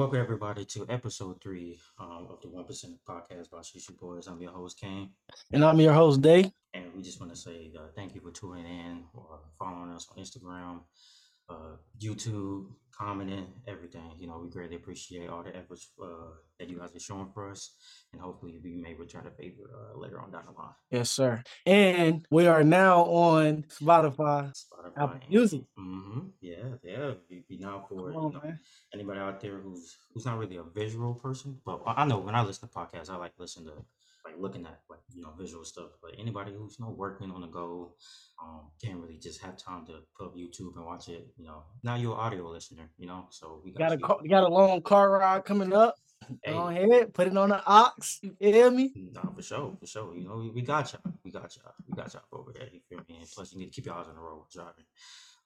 welcome everybody to episode three um, of the One Percent Podcast by Sushi Boys. I'm your host Kane, And I'm your host, Day. and we just want to say uh, thank you for tuning in or following us on Instagram, uh, YouTube, commenting, everything. You know, we greatly appreciate all the efforts uh, that you guys are showing for us, and hopefully we may return a favor uh, later on down the line. Yes, sir. And we are now on Spotify. Spotify, Apple Music. Mm-hmm. Yeah, yeah. Be, be now for Come you know, anybody out there who's who's not really a visual person, but I I know when I listen to podcasts, I like listen to like looking at like you know visual stuff. But anybody who's you know working on the go, um, can't really just have time to put up YouTube and watch it. You know, now you're an audio listener. You know, so we got, Got a car, got a long car ride coming up. Hey, Go ahead, put it on the aux. You feel me? Nah, for sure, for sure. You know, we, we got y'all. We got y'all. We got y'all over there. You feel me? And plus, you need to keep your eyes on the road driving.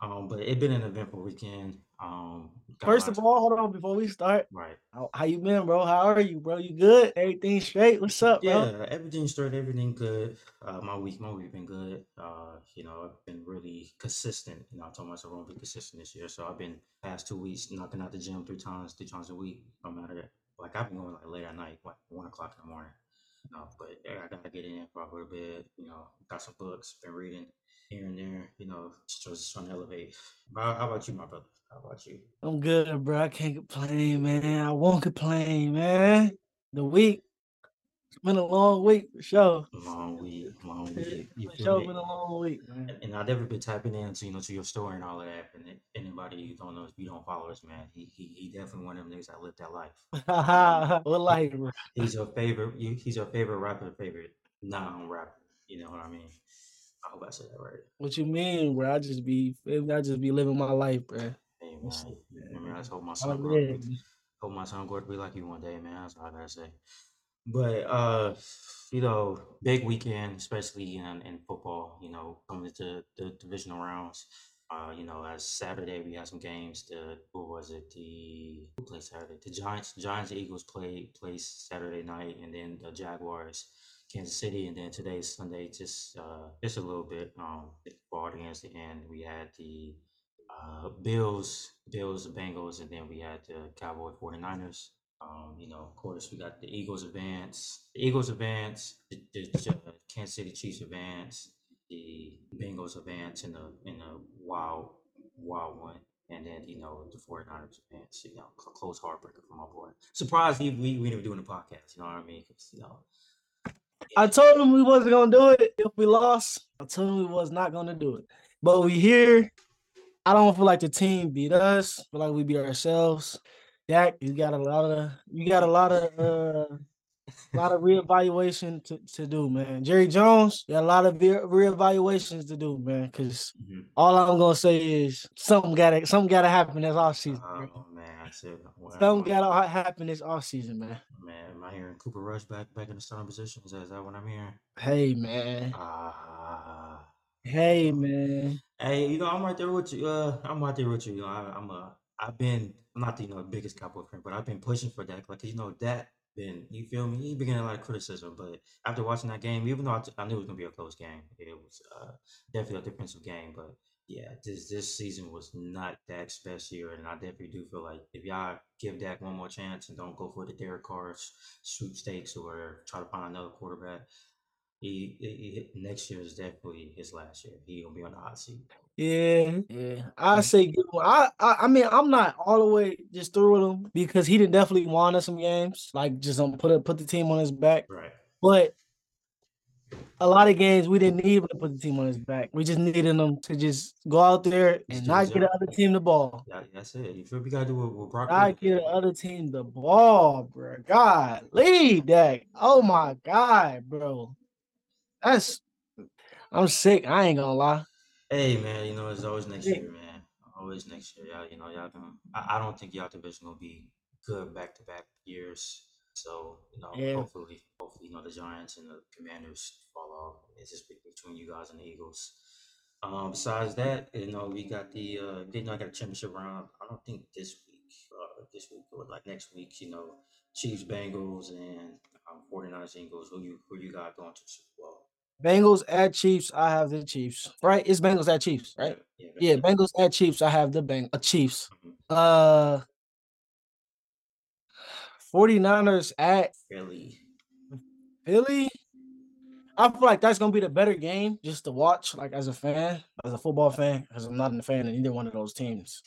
Um, but it been an eventful weekend. Um, First of all, hold on before we start. right. How, how you been, bro? How are you, bro? You good? Everything straight? What's up, bro? Yeah, everything straight, everything good. Uh, my week, my week been good. Uh, you know, I've been really consistent. You know, I told myself I'm gonna be consistent this year. So I've been past two weeks knocking out the gym three times, three times a week. No matter that. like I've been going like late at night, like one o'clock in the morning. You know, but I gotta get in for a little bit. You know, got some books, been reading here and there. You know, just, trying to elevate. How, how about you, my brother? How about you? I'm good, bro. I can't complain, man. I won't complain, man. The week, it's been a long week for sure. Long week, long week. You For feel sure, been a long week, man. And- I've never been tapping into you know to your story and all of that. And anybody you don't know, if you don't follow us, man, he he, he definitely one of them niggas that lived that life. what life, bro? He's your favorite. You, he's your favorite rapper, favorite non-rapper. You know what I mean? I hope I said that right. What you mean, bro? I just be, I just be living my life, bro. Hey That's man, I mean, I just hope my son grow up. Hope my son grow to be like you one day, man. That's all I gotta say. But uh, you know, big weekend, especially in in football. You know, coming to the divisional rounds. Uh, you know, as Saturday we had some games. The what was it? The who played Saturday? The Giants, Giants, Eagles played played Saturday night, and then the Jaguars, Kansas City, and then today Sunday. Just uh, just a little bit. Um, far against the end, we had the uh, Bills, Bills, Bengals, and then we had the Cowboy 49ers. Um, you know, of course, we got the Eagles advance, the Eagles advance, the, the uh, Kansas City Chiefs advance, the Bengals advance in the in a wild, wild one, and then you know the 49ers advance. You know, cl- close heartbreaker for my boy. Surprised he, we we didn't doing the podcast. You know what I mean? 'Cause, you know, I told him we wasn't gonna do it if we lost. I told him we was not gonna do it. But we here. I don't feel like the team beat us. I feel like we beat ourselves. Dak, you got a lot of you got a lot of uh a lot of reevaluation to, to do, man. Jerry Jones, got a lot of re- reevaluations to do, man. Cause mhm. all I'm gonna say is something gotta something gotta happen this off season. oh man, I said, well, Something gotta happen this off season, man. man, am I hearing Cooper Rush back back in the starting positions? Is that what I'm hearing? Hey man. Ah. Hey man. Hey, you know, I'm right there with you. Uh, I'm right there with you. You know, I, I'm uh, I've been, I'm not the you know biggest Cowboy fan, but I've been pushing for that. Like, you know, that been, you feel me? He been getting a lot of criticism, but after watching that game, even though I, t- I knew it was gonna be a close game, it was uh definitely a defensive game. But yeah, this this season was not Dak's best year, and I definitely do feel like if y'all give Dak one more chance and don't go for the Derek Carr's sweepstakes or try to find another quarterback. He, he, he- next year is definitely his last year. He gonna be on the hot seat. Yeah, yeah. I say give him. I, I, I mean, I'm not all the way just through with him because he did definitely won us some games. Like just um, put a, put the team on his back. Right. But a lot of games we didn't need to put the team on his back. We just needed him to just go out there and not get the other team the ball. That, that's it. You feel we gotta do what, what Brock Not get the other team the ball, bro. God, lead that. Oh my God, bro. That's I'm sick. I ain't gonna lie. Hey man, you know it's always next year, man. Always next year. Y'all, you know, y'all gonna I, I don't think y'all division gonna be good back to back years. So, you know, Yeah. hopefully hopefully, you know, the Giants and the commanders fall off. It's just between you guys and the Eagles. Um, besides that, you know, we got the uh they not got a championship round. I don't think this week, uh this week or like next week, you know, Chiefs, Bengals, and um 49ers, Eagles. Who you who you got going to Super Bowl? Bengals at Chiefs. I have the Chiefs. Right? It's Bengals at Chiefs, right? Yeah, Yeah, Bengals at Chiefs. I have the Bang uh, Chiefs. Mhm. Uh 49ers at Philly. Philly. I feel like that's gonna be the better game just to watch, like as a fan, as a football fan, because I'm not a fan of either one of those teams.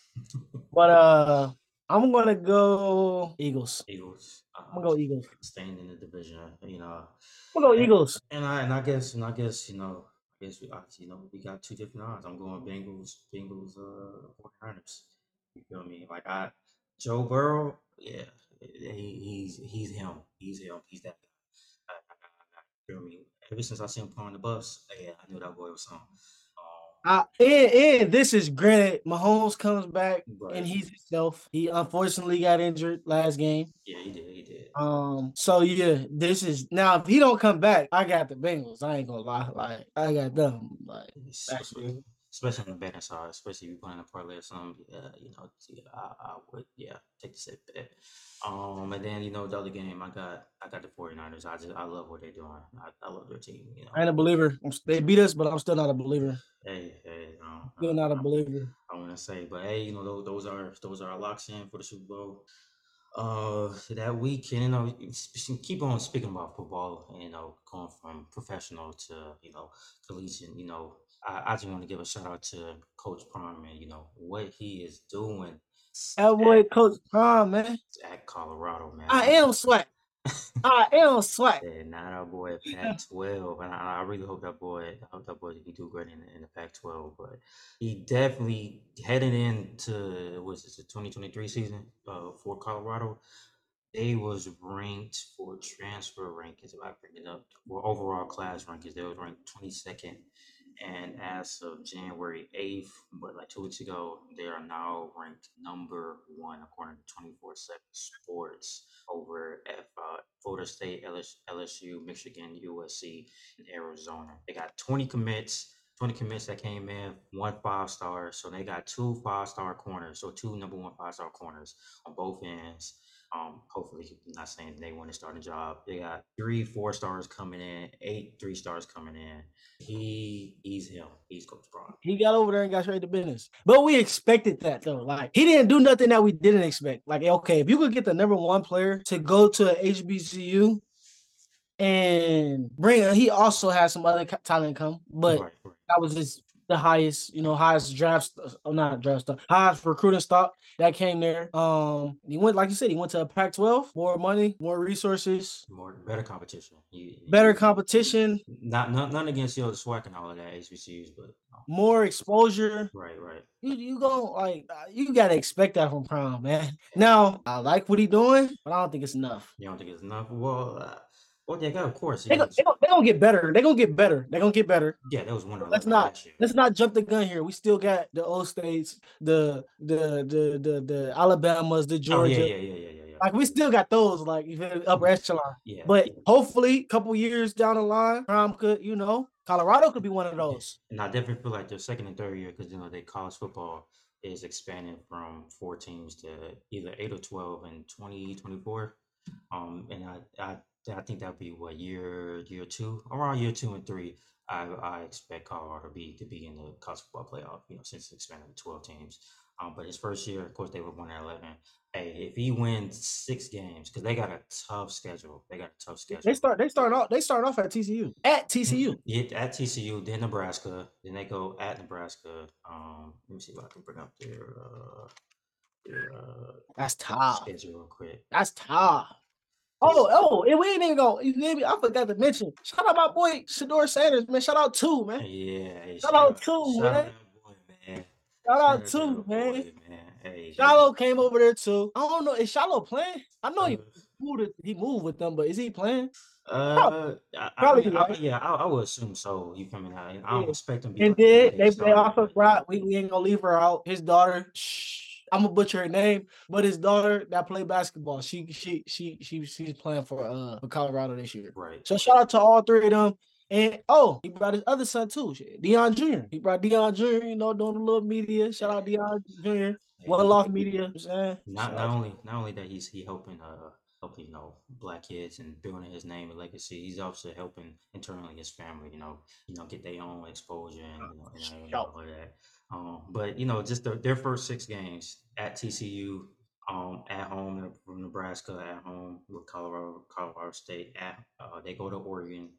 But uh I'm gonna go Eagles. Eagles. I'm gonna go Eagles. Staying in the division, you know. I'm gonna go And, Eagles. and I and I guess and I guess you know I guess we obviously you know we got two different odds. I'm going Bengals, Bengals, uh, 49ers. You feel me? Like I, Joe Burrow, yeah, he, he's he's him. He's him. He's that guy. I, I, I, I feel me. Ever since I seen him on the bus, yeah, I knew that boy was something. Uh, and, and this is granted, Mahomes comes back but and he's himself. He unfortunately got injured last game. yeah, he did. He did. Um, so yeah, this is now if he don't come back, I got the Bengals. I ain't gonna lie, like I got them. Like It's- back it's- there. Especially on the betting side, especially if you're playing a parlay or something, yeah, you know, I, I would, yeah, take the safe bet. Um, and then you know the other game, I got, I got the 49ers. I just, I love what they're doing. I, I love their team. You know, I ain't a believer. They beat us, but I'm still not a believer. hey, hey, um, Still not a I, believer. I want to say, but hey, you know, those, those are, those are our locks in for the Super Bowl. Uh, that weekend, you know, keep on speaking about football. You know, going from professional to you know collegiate. You know, I, I just want to give a shout out to Coach Prime and you know what he is doing That boy, at, Coach Prime, man. at Colorado, man. I am swag. I am swag. Yeah, now that boy at Pac-12, and I, I really hope that boy, I hope that boy he do great in, the- in the Pac-12. But he definitely headed into was it the 2023 season uh, for Colorado. They was ranked for transfer rankings. If I bring it up, for overall class rankings, they was ranked 22nd. And as of January 8th, but like two weeks ago, they are now ranked number one according to 24 7 Sports over at uh, Florida State, LS, LSU, Michigan, USC, and Arizona. They got 20 commits. 20 commits that came in, one five star. So they got two five star corners, so two number one five star corners on both ends. Um, hopefully, I'm not saying they want to start a job. They got three four stars coming in, eight three stars coming in. He he's him. He's Coach Braun. He got over there and got straight to business. But we expected that though. Like he didn't do nothing that we didn't expect. Like, okay, if you could get the number one player to go to a HBCU and bring he also has some other talent come, but Right, right. that was just the highest, you know, highest draft, oh, not draft stock, highest recruiting stock that came there. Um, he went, like you said, he went to a Pac-12, more money, more resources, More better competition. You, better competition, not not none against you know, the SWAC and all of that HBCUs, but um, more exposure. right, right. You you go like uh, you gotta expect that from Prime, man. Now I like what he doing, but I don't think it's enough. You don't think it's enough? Well, uh, well, yeah, of course. They It gonna, they gonna, they gonna get better. They're gonna get better. They're gonna get better. yeah, that was one of Let's not let's not jump the gun here. We still got the old states, the the the the the Alabamas, the Oh yeah, Georgia. yeah, yeah, yeah, yeah, yeah. Like we still got those, like you feel me, upper echelon. Yeah, But hopefully, a couple years down the line, Prime could, you know, Colorado could be one of those. And I definitely feel like the second and third year, because you know, they college football is expanding from four teams to either eight or twelve in twenty twenty four. Um, and I, I, I think that'd be what year, year two, around year two and three. I, I expect Colorado to be to be in the college football playoff. You know, since it's expanded to twelve teams. Um, but his first year, of course, they were one and eleven. Hey, if he wins six games, because they got a tough schedule, they got a tough schedule. They start they start off they start off at TCU. At TCU. Yeah, at TCU, then Nebraska, then they go at Nebraska. Um, let me see if I can bring up their uh, their uh, That's tough. schedule real quick. That's tough. Oh, oh, and we ain't even go. You feel me? I forgot to mention. Shout out my boy Shedeur Sanders, man. Shout out two, man. yeah, Shout out two, man. out that boy, man. Shout out out two, man. Hey, Shilo came over there too. I don't know. Is Shilo playing? I know uh, he moved. it- He moved with them, but is he playing? uh, I, I, Probably mean, I, yeah, I, I would assume so. You feel me? I, I don't Yeah. expect be And then they, they starter, also but brought. We, we ain't gonna leave her out. His daughter. Shh, I'm gonna butcher her name, but his daughter that played basketball. She she she she she's playing for uh for Colorado this year. right. So shout out to all three of them. And oh, he brought his other son too, Deion Jr. He brought Deion Jr. You know, doing a little media. Shout out Deion Jr. Well Off Media. You know what I'm saying? not not only not only that he's he helping uh helping you know black kids and building his name and legacy he's also helping internally his family you know you know get their own exposure and you know and, and all of that um but you know just the, their first six games at TCU um, at home from Nebraska, at home with Colorado, Colorado State. At uh, they go to Oregon,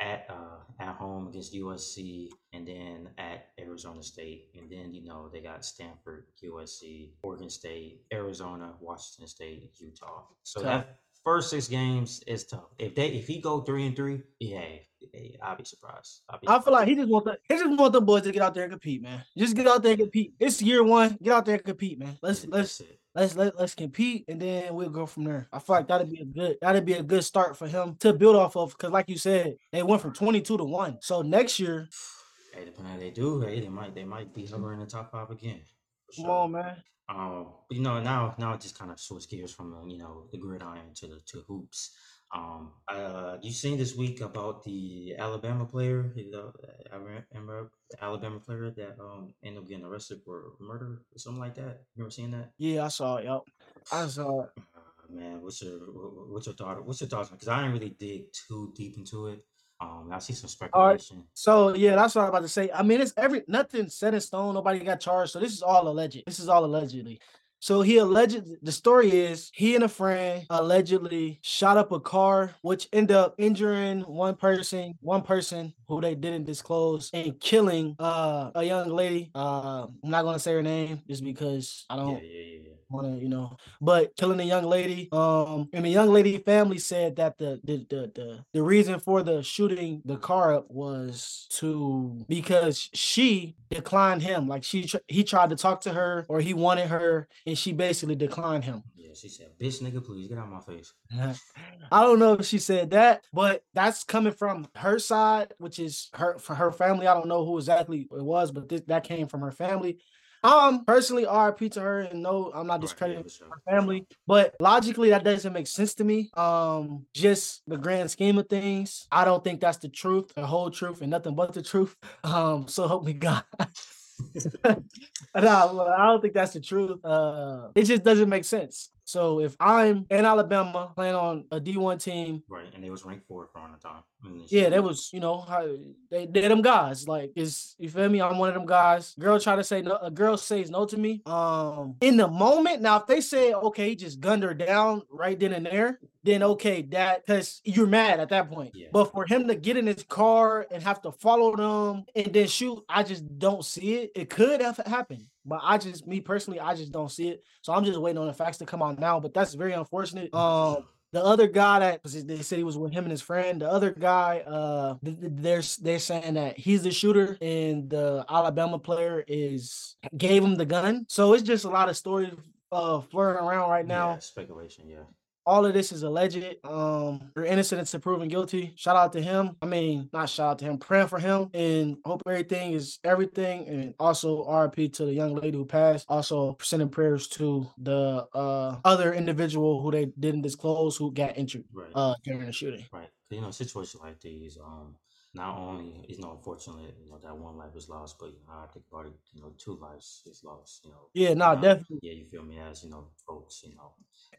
at uh, at home against USC, and then at Arizona State, and then you know they got Stanford, USC, Oregon State, Arizona, Washington State, Utah. So Tough. that first six games is tough. If they if he go three and three, yeah, yeah, I'll be surprised. I'll be I feel like he just want the he just want the boys to get out there and compete, man. Just get out there and compete. It's year one. Get out there and compete, man. Let's Yeah, let's let's let, let's compete and then we'll go from there. I feel like that'd be a good that'd be a good start for him to build off of because like you said, they went from 22 to 1. So next year, Hey, depending how they do, hey, they might they might be hovering in the top five again. For come sure. on, man. Um, but, you know, now now it just kind of switch gears from uh, you know the gridiron to the to hoops. Um, uh, you seen this week about the Alabama player, you know, I remember the Alabama player that um ended up getting arrested for murder or something like that. You ever seen that? Yeah, I saw it. Yup. I saw it. Uh, man, what's your wha- wha- what's your thought? What's your thoughts? Because I didn't really dig too deep into it. Um, I see some All right. speculation. So yeah, that's what I'm about to say. I mean, it's every nothing set in stone. Nobody got charged. So this is all alleged. This is all allegedly. So he alleged the story is he and a friend allegedly shot up a car, which ended up injuring one person, one person who they didn't disclose, and killing uh a young lady. Uh I'm not gonna say her name just because I don't yeah, yeah, yeah. Want to, you know, but killing a young lady. Um, and the young lady family said that the the the the, the reason for the shooting the car up was to because she declined him. Like she he tried to talk to her or he wanted her, and she basically declined him. Yeah, she said, "Bitch, nigga, please get out my face." I don't know if she said that, but that's coming from her side, which is her for her family. I don't know who exactly it was, but this, that came from her family. Um, personally, RIP to her, and no, I'm not Right, discrediting for her family, but logically, that doesn't make sense to me. Um, just the grand scheme of things, I don't think that's the truth, the whole truth, and nothing but the truth. Um, so help me God. no, I don't think that's the truth. Uh, it just doesn't make sense. So if I'm in Alabama playing on a D1 team, Right, and they was ranked fourth for the time. yeah, that was you know how they they them guys. Like is you feel me? I'm one of them guys. Girl try to say no. A girl says no to me. Um, in the moment. Now if they say okay, just gunned her down right then and there, then okay, that because you're mad at that point. Yeah. But for him to get in his car and have to follow them and then shoot, I just don't see it. It could have happened, but I just me personally, I just don't see it. So I'm just waiting on the facts to come out now. But that's very unfortunate. Um, the other guy that they said he was with him and his friend. The other guy, uh, th- th- they're they're saying that he's the shooter and the Alabama player is gave him the gun. So it's just a lot of stories uh flirting around right now yeah, speculation. Yeah, all of this is alleged. Um, they're innocent until proven guilty. Shout out to him. I mean, not shout out to him, praying for him, and hope everything is everything. And also RP to the young lady who passed. Also sending prayers to the uh other individual who they didn't disclose who got injured right, uh during the shooting. Right. You know, situations like these, um, not only is no unfortunate, you know, that one life was lost, but you know, I think about it, you know, two lives is lost. You know, Yeah, Um, definitely. yeah, you feel me? As you know, folks, you know,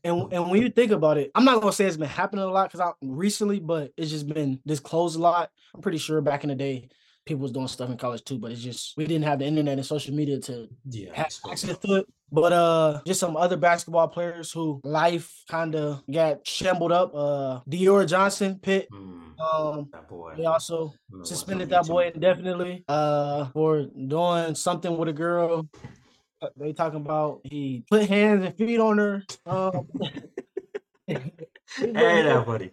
And and when you think about it, I'm not gonna say it's been happening a lot because I recently, but it's just been disclosed a lot. I'm pretty sure back in the day, people was doing stuff in college too, but it's just we didn't have the internet and social media to yeah, have access to it. But uh just some other basketball players who life kind of got shambled up. Uh Dior Johnson, Pitt. Mm, Um that boy. they also you know, one of suspended that boy indefinitely uh for doing something with a girl. Uh, They talking about he put hands and feet on her. Um, he Hey, that buddy.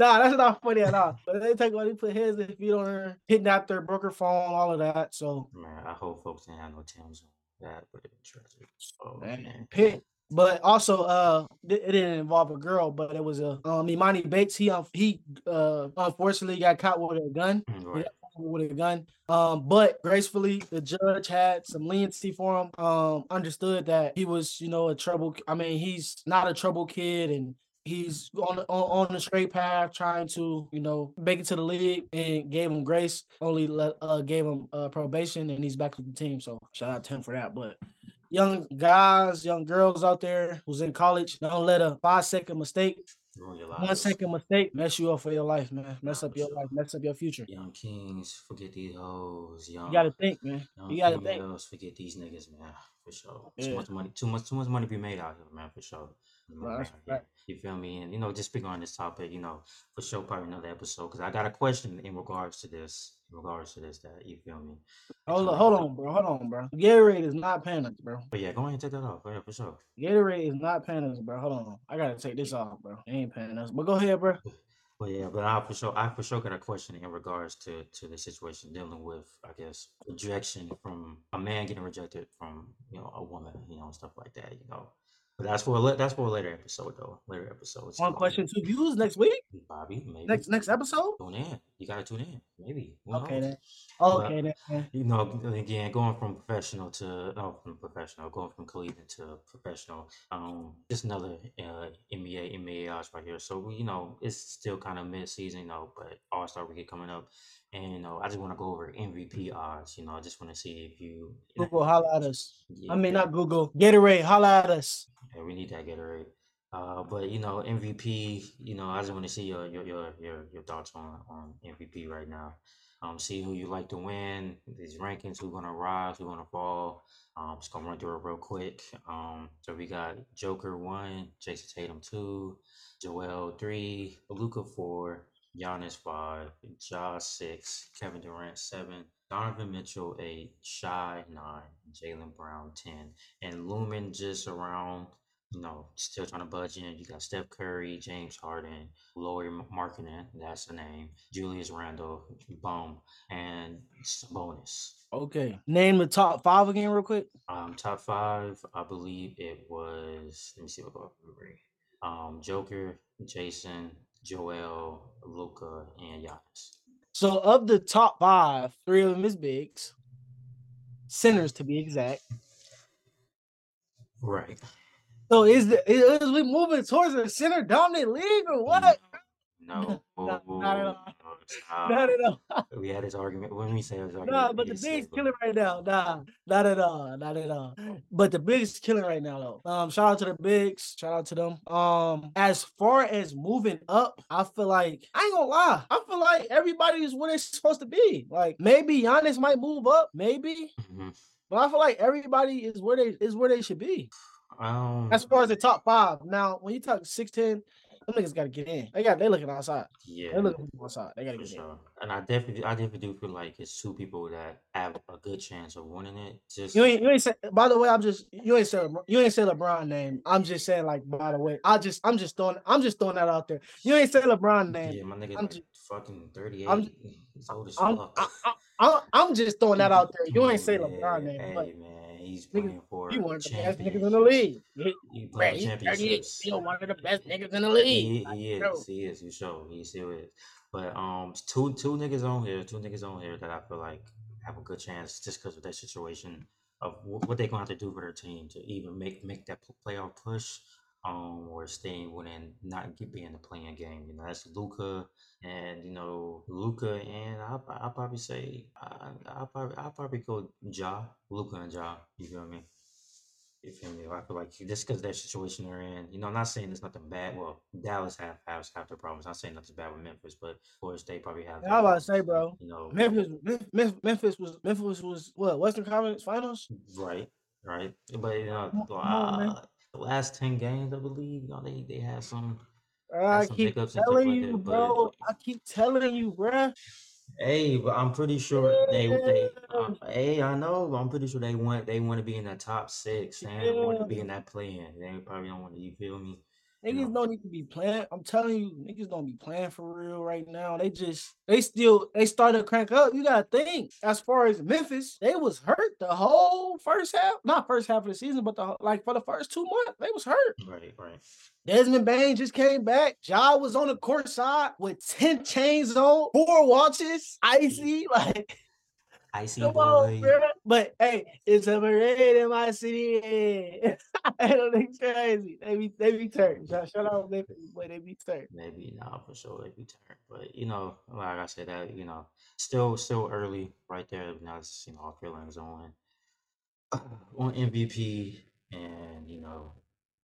Nah, that's not funny at all. But they take about he put hands and feet on her, kidnapped her, broke her phone, all of that. So Man, I hope folks didn't have no Tim's on that, but it tragic. Oh man, man. Pitt. But also, uh, it it didn't involve a girl, but it was a um Emoni Bates. He um he uh unfortunately got caught with a gun. Mm, Right. with a gun. Um, but gracefully, the judge had some leniency for him. Um, understood that he was, you know, a trouble. I mean, he's not a trouble kid, and he's on the, on, on the straight path, trying to, you know, make it to the league, and gave him grace. Only let, uh gave him uh probation, and he's back with the team. So shout out to him for that. But young guys, young girls out there who's in college, don't let a five second mistake, one second mistake mess you up for your life, man. Mess up your life, mess up your future. Young kings, forget these hoes. Young, You gotta think, man. You gotta think. forget these niggas, man. For for sure. Too much money, too much, too much money be made out here, man, for sure. You know, No, that's man, yeah. right. You feel me? And you know, just speaking on this topic, you know, for sure, probably another episode because I got a question in regards to this, in regards to this. That you feel me? Hold on, hold on, bro. Hold on, bro. Gatorade is not paying bro. But yeah, go ahead and take that off. Yeah, for sure. Gatorade is not paying bro. Hold on. I gotta take this off, bro. They ain't paying. But go ahead, bro. But yeah, but I for sure, I for sure got a question in regards to to the situation dealing with, I guess, rejection from a man getting rejected from you know a woman, you know, and stuff like that, you know. But that's for a that's for a later episode though. Later episodes. One question, two views next week? Bobby, maybe Next next episode? tune in. You gotta tune in. Maybe who Okay knows? then. But Okay then. you know, again, going from professional to oh, from professional, going from collegiate to professional, um, just another uh, NBA NBA odds right here. So we, you know, it's still kind of mid season, know, but All Star weekend coming up, and you know, I just want to go over MVP odds. You know, I just want to see if you, Google holla at us. yeah, I mean not Google. Gatorade, holla at us. yeah, we need that Gatorade. Uh, but you know, MVP. You know, I just want to see your your your your, your thoughts on on MVP right now. Um, see who you like to win. These rankings, who's gonna rise, who's gonna fall. Um, just gonna run through it real quick. Um, so we got Joker one, Jayson Tatum two, Joel three, Luka four, Giannis five, Ja six, Kevin Durant seven, Donovan Mitchell eight, Shai nine, Jaylen Brown ten, and Lumen just around you know, still trying to budge in. You got Steph Curry, James Harden, Lauri Markkanen, that's the name, Julius Randle, boom, and Sabonis. Okay. Name the top five again, real quick. Um, top five, I believe it was. Let me see what go memory. Um, Joker, Jayson, Joel, Luka, and Giannis. So of the top five, three of them is bigs. Centers to be exact. Right. So is the is we moving towards a center dominant league or what? No, Not, no, not at all. No, stop. Not at all. We had this argument. When we say this argument, Nah, we but the just said, bigg's but- killing right now. Nah, not at all. Not at all. But the bigg's killing right now though. Um, shout out to the bigs. Shout out to them. Um, as far as moving up, I feel like I ain't gonna lie. I feel like everybody is where they're supposed to be. Like maybe Giannis might move up, maybe, Mhm. but I feel like everybody is where they is where they should be. Um, As far as the top five. Now, when you talk six ten, them niggas gotta get in. They got they looking outside. yeah. They looking outside. They gotta get in. sure. And I definitely I definitely do feel like it's two people that have a good chance of winning it. Just You ain't you ain't say by the way, I'm just you ain't say you ain't say LeBron name. I'm just saying like by the way, I just I'm just throwing I'm just throwing that out there. You ain't say LeBron name. yeah, my nigga I'm like ju- fucking 38. I'm- He's old as I'm. I, I, I, I'm just throwing that out there. You ain't say. LeBron name, Hey but man, he's niggas- playing for he one of the best niggas in the league. He, He bruh, playing he's 38, championships. still one of the best niggas in the league. He, Like, he yo. is, he is, you sure, he still is. But um, two two niggas on here, two niggas on here that I feel like have a good chance just because of their situation of what they're going to have to do for their team to even make make that playoff push, um, or staying within not get being the playing game. You know, that's Luka and you know Luka and I'll, I'll probably say I, I'll probably I'll probably go Ja, Luka and Ja. You feel me? You feel me? I feel like just because their situation they're in, you know, I'm not saying there's nothing bad. Well, Dallas have has have their problems. I'm not saying nothing bad with Memphis, but of course they probably have. I was about to say, bro. You know, Memphis, Mem- Mem- Memphis was Memphis was what Western Conference Finals. right, right. But you know, Come on, man. uh, the last ten games, I believe, you know, they they had some. I some keep hiccups and stuff telling like you, that, but- bro. I keep telling you, bro. Hey, but I'm pretty sure they they. Uh, hey, I know. But I'm pretty sure they want they want to be in that top six and want to be in that play-in. They probably don't want to. You feel me? Niggas know. don't need to be playing. I'm telling you, niggas don't be playing for real right now. They just they still they started to crank up. You gotta think. As far as Memphis, they was hurt the whole first half. Not first half of the season, but the whole- like for the first two months, they was hurt. Right, right. Desmond Bane just came back. Ja was on the court side with 10 chains on, four watches, icy. Like, Icy come boy. on. But hey, it's a parade in my city. hey, don't think crazy. They be they be turned. Shout, out Memphis, boy. They be turned. Maybe not for sure they be turned. but you know, like I said, that you know, still still early right there. Now it's you know our feelings on on MVP, and you know,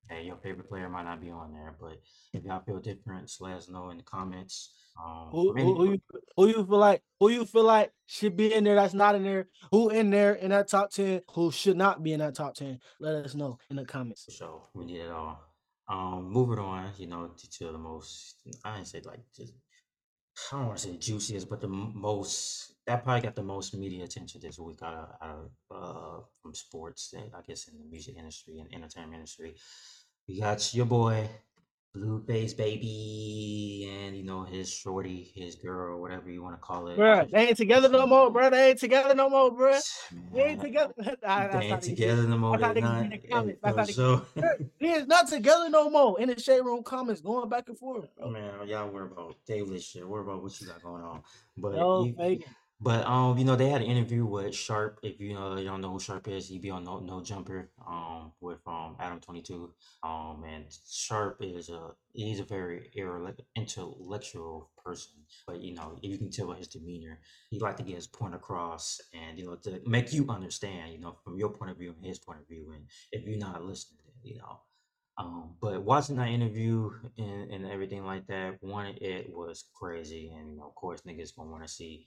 hey, your favorite player might not be on there, but if y'all feel different, let us know in the comments. Um, Who, who, who, you, who you feel like who you feel like should be in there that's not in there? Who in there in that top ten? Who should not be in that top ten? Let us know in the comments. So we need it all. Um, moving on, you know, to, to the most, I didn't say like just, I don't want to say juiciest, but the most that probably got the most media attention this week out of, out of uh, from sports, eh, I guess, in the music industry and entertainment industry. We got your boy Blueface baby, and you know his shorty, his girl, whatever you want to call it. Bruh, they ain't together no more, bro. They ain't together no more, bro. They ain't together. They ain't together no more. that's how They niggas be not. in the Hey, comments. That's for how they- sure. Is not together no more. In the shade room comments, going back and forth, bro. Man, y'all worry about David shit. Worry about what you got going on. But No you-. But um, you know, they had an interview with Sharp. If you know, you don't know who Sharp is, he be on No No Jumper. Um, with um Adam Twenty Two. Um, and Sharp is a he's a very intellectual person. But you know, if you can tell by his demeanor, he like to get his point across, and you know, to make you understand, you know, from your point of view and his point of view. And if you're not listening, you know. Um, but watching that interview and, and everything like that, one, it was crazy, and you know, of course, niggas gonna want to see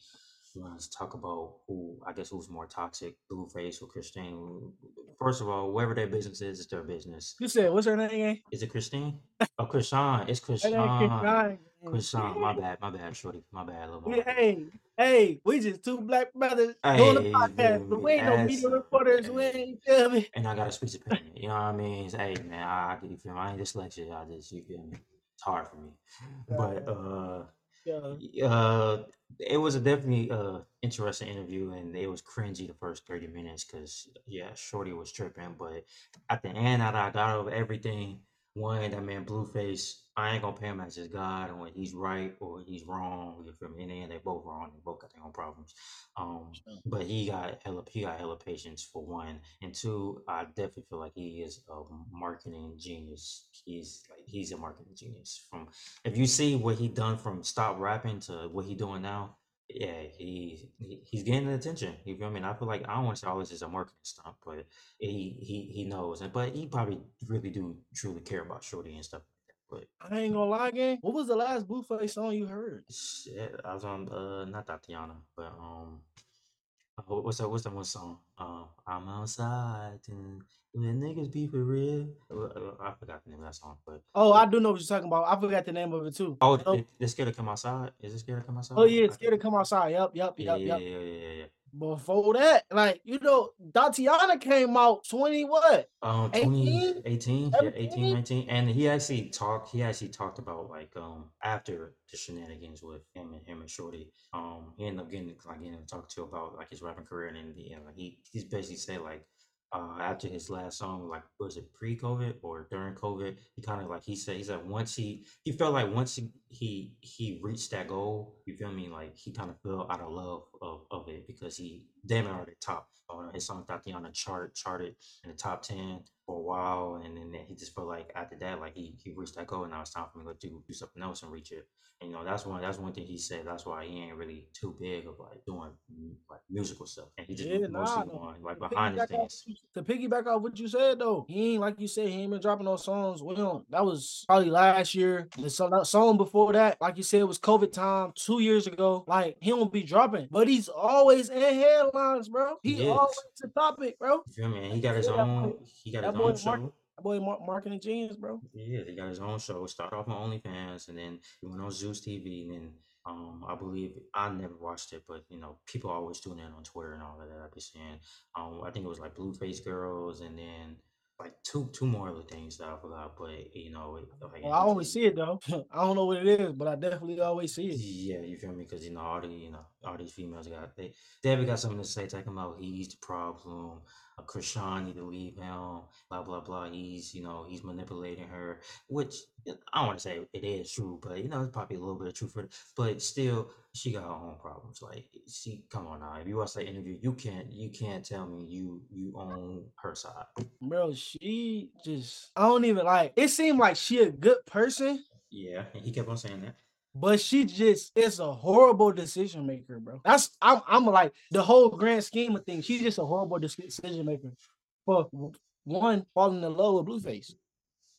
to talk about who I guess who's more toxic, Blueface or Christine. First of all, whatever their business is, it's their business. You said what's her name again? Is it Christine? Oh, Chrisean. It's Chrisean. Chrisean. My bad. My bad, shorty. My bad, little mama. Hey, hey, we just two black brothers doing a Hey, podcast. but we ain't no media reporters. We ain't feel me. And I got a speech impediment. You know what I mean? Hey, man, I, you feel me? I ain't dyslexic. I just you feel me? It's hard for me. But uh Yeah. uh it was a definitely uh interesting interview and it was cringy the first 30 minutes because yeah shorty was tripping but at the end out i got over everything one that man blueface i ain't gonna pay him as his god and when he's right or he's wrong you feel me? End they both wrong they both got their own problems. Um but he got hella he got hella patience for one. And two i definitely feel like he is a marketing genius. He's like he's a marketing genius from if you see what he done from stop rapping to what he doing now, yeah, he, he he's getting the attention. You feel me? And I feel like I don't want to say all this is a marketing stunt, but he he he knows, and but he probably really do truly care about Shorty and stuff But. I ain't gonna lie, gang. What was the last Blueface song you heard? Shit, I was on uh not Thotiana, but um. uh, what- What's that? What's that one song? Um, I'm outside and when niggas be for real. Uh, uh, I forgot the name of that song, but Oh, I do know what you're talking about. I forgot the name of it too. oh, Oh, it, it's scared to come outside. Is it scared to come outside? oh yeah, I- it's scared to come outside. Yup, yup, Yeah, yup, yeah, yup. yeah, yeah, yeah, yeah. Before that, like you know, Thotiana came out 20 what? Um, 18? 20, 18, yeah, 18, 17? 19. And he actually talked, he actually talked about like, um, after the shenanigans with him and him and Shorty, um, he ended up getting, like, getting to talk to about like his rapping career. And then, you know, he, he's basically said like, uh, after his last song, like, was it pre-COVID or during COVID? He kind of like, he said, he said once he, he felt like once he, he, he reached that goal, you feel me? Like, he kind of fell out of love of, of it because he damn it already top. Uh, his song Thotiana chart charted in the top 10 for a while and then he just felt like after that like he, he reached that goal and now it's time for me to do, do something else and reach it and you know that's one that's one thing he said that's why he ain't really too big of like doing like musical stuff and he just Yeah, mostly nah, on like behind his piggyback, off, what you- to piggyback off what you said though, he ain't like you said, he ain't been dropping no songs. We don't. That was probably last year. The song, that song before that, like you said, it was COVID time two years ago. Like he won't be dropping, but he's always in headlines, bro. He He always a topic, bro. Yeah, man. he got his own he got his own Mark- show That boy, mar- marketing genius, bro. Yeah, he got his own show. Started off on OnlyFans, and then he went on Zeus TV, and then um, I believe I never watched it, but you know, people always tune in on Twitter and all of that. I be seeing. Um, I think it was like Blueface Girls, and then like two two more other things that I forgot, but you know, like, Well, I always see it though. I don't know what it is, but I definitely always see it. Yeah, you feel me? Because you know all the you know all these females got they they ever got something to say talking about he's the problem. Chrisean need to leave him. Blah blah blah. He's you know he's manipulating her, which uh, I don't want to say it is true, but you know it's probably a little bit of truth for it. But still, she got her own problems. Like she, come on now. If you watch that interview, you can't you can't tell me you you own her side. Bro, she just I don't even like it seemed like she a good person, Yeah, and he kept on saying that. But she just is a horrible decision maker, bro. That's I'm I'm like the whole grand scheme of things. She's just a horrible decision maker. For one, falling in love with Blueface.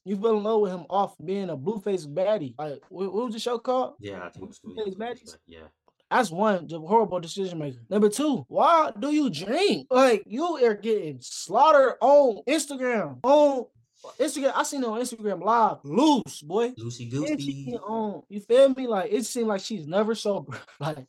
you fell in love with him off being a blueface baddie. Like, what, was the show called? Yeah, I think it was. Blueface baddies? Yeah. That's one the horrible decision maker. Number two, why do you drink? Like you are getting slaughtered on Instagram. On Instagram, I seen her on Instagram live, loose boy. Lucy And Goosey. on, you feel me? Like it seemed like she's never sober. like,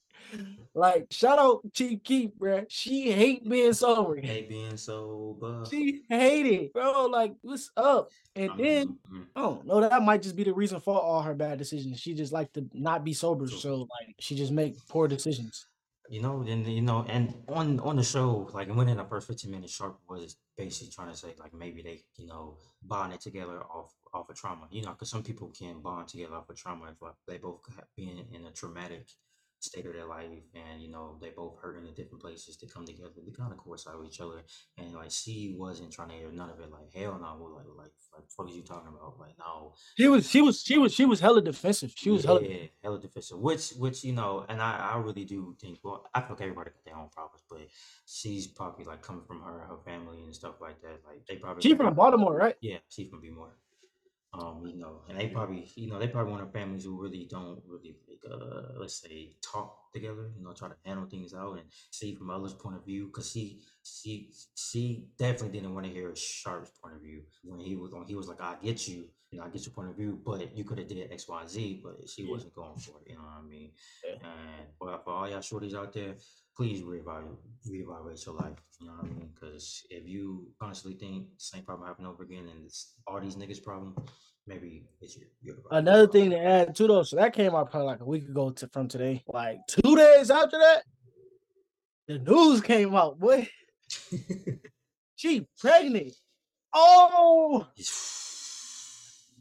like shout out Chief Keef, bruh. She hate being sober. Hate being sober. She hate it, bro. Like, what's up? And then Mhm. I don't know. That might just be the reason for all her bad decisions. She just like to not be sober, so like she just make poor decisions. You know, then you know, and on on the show, like within the first fifteen minutes, Sharp was basically trying to say like maybe they, you know, bonded together off off of trauma. You know, because some people can bond together off of trauma if like, they both have been in a traumatic state of their life, and you know they both hurt in different places to come together. They kind of coincide with each other, and like she wasn't trying to hear none of it. Like hell no, like like like fuck is you talking about? Like no, She was, she was, she was, she was hella defensive. She was hella. yeah, hella defensive. Which, which you know, and I, I really do think. Well, I feel like everybody got their own problems, but she's probably like coming from her, her family and stuff like that. Like they probably. She from Baltimore, right? Yeah, she from B more. Um, you know, and they probably, you know, they probably one of families who really don't really like, uh, let's say, talk together. You know, try to handle things out and see from others' point of view. Cause she, she, she definitely didn't want to hear Sharp's point of view when he was on. He was like, "I get you, you know, I get your point of view, but you could have did X, Y, Z, but she Yeah. wasn't going for it. You know what I mean? Yeah. And for, for all y'all shorties out there, please reevaluate, reevaluate your life. You know what I mean? Because if you constantly think same problem happen over again and it's all these niggas' problem, maybe it's your, your problem. Another thing to add to those, so that came out probably like a week ago to, from today. Like two days after that, the news came out. Boy, she pregnant. Oh,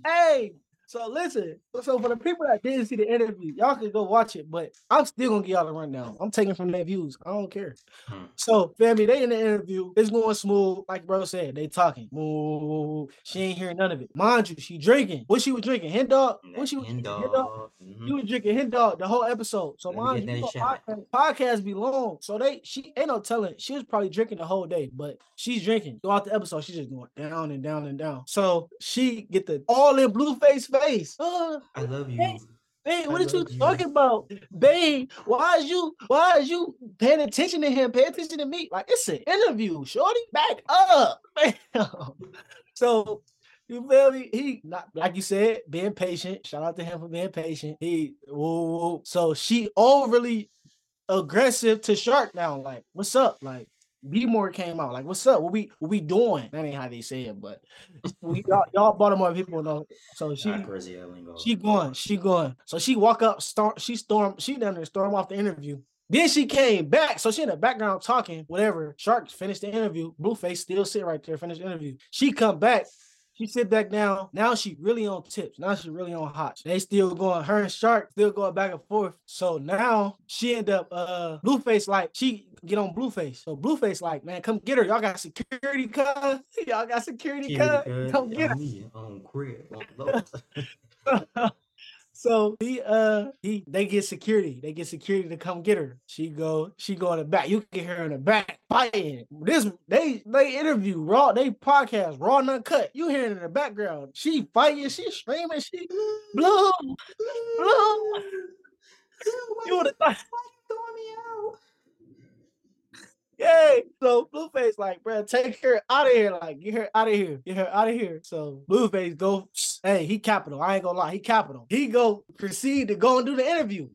hey. So listen. So for the people that didn't see the interview, y'all can go watch it. But I'm still gonna give y'all a rundown. I'm taking from their views. I don't care. Hmm. So, family, they in the interview. It's going smooth, like bro said. They talking. Ooh, she ain't hearing none of it. Mind you, she drinking. What she was drinking? Hen dog. What she was Hen drinking? Hen dog. mhm. You was drinking hen dog the whole episode. So mind you, you know, podcast, podcast be long. So they she ain't no telling. She was probably drinking the whole day, but she's drinking throughout the episode. She's just going down and down and down. So she get the all in blue face face. Uh, I love you. Hey, Babe, what are you you. talking about? Babe, why is you why is you paying attention to him? Pay attention to me. Like it's an interview, shorty. Back up. So you feel me? He not like you said, being patient. Shout out to him for being patient. He woo, woo. so she overly aggressive to Shark now. Like, what's up? Like B more came out. Like, what's up? What we what we doing? That ain't how they say it, but we y'all, y'all Baltimore people know. So she she going, she going. So she walk up, storm, she storm, she down there storm off the interview. Then she came back. So she in the background talking, whatever. Shark finished the interview. Blueface still sit right there, finished the interview. She come back. She sit back down. Now she really on tips. Now she really on hot. They still going, her and Shark still going back and forth. So now she end up uh Blueface like she get on Blueface. So Blueface like, man, come get her. Y'all got security cuz. Y'all got security cuz. cut Come get her. on crib, on so he uh he they get security. They get security to come get her. She go, she go in the back. You can hear her in the back fighting. This they they interview raw, they podcast raw and uncut. You hear it in the background. She fighting, she screaming, she blue, blue. You would have thought Yay! So Blueface like, bro, take her out of here. Like, get her out of here. Get her out of here. So Blueface go, hey, he capital. I ain't gonna lie, he capital. He go proceed to go and do the interview.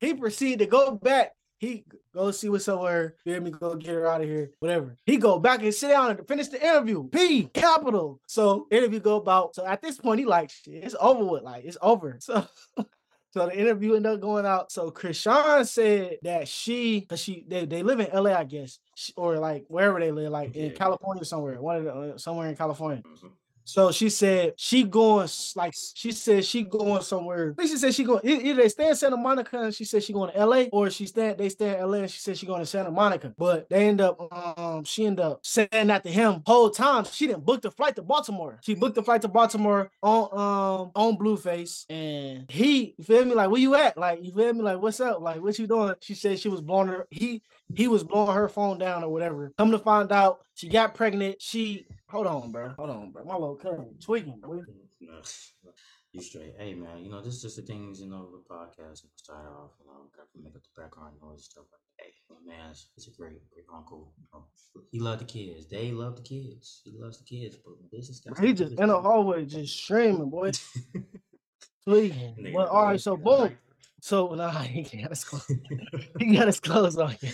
He proceed to go back. He go see what's up somewhere. Feel me? Go get her out of here. Whatever. He go back and sit down and finish the interview. P capital. So interview go about. So at this point, he like, shit, it's over with. Like it's over. So. So the interview ended up going out. So Chrisean said that she, cause she they, they live in LA, I guess, or like wherever they live, like in California somewhere, one of the, uh, somewhere in California. Mhm. So she said she going like she said she going somewhere. I think she said she going either they stay in Santa Monica and she said she going to LA or she stay they stay in LA and she said she going to Santa Monica. But they end up um she end up saying that to him whole time. She didn't book the flight to Baltimore. She booked the flight to Baltimore on um on Blueface and he you feel me like where you at? Like you feel me like what's up? Like what you doing? She said she was blowing her he he was blowing her phone down or whatever. Come to find out, she got pregnant. She Hold on, bro. Hold on, bro. My little cousin tweaking, boy. You straight. Hey man, you know, this is just the things, you know, with podcasts and start off, you know, got to make up the background noise and stuff like that. Hey, my man, it's, it's a great, great uncle. You know, he loved the kids. They love the kids. He loves the kids, but this is He just in the hallway just streaming, boy. Tweaking. Nigga, Well, all right, so boom. So nah, he got his clothes. he got his clothes on.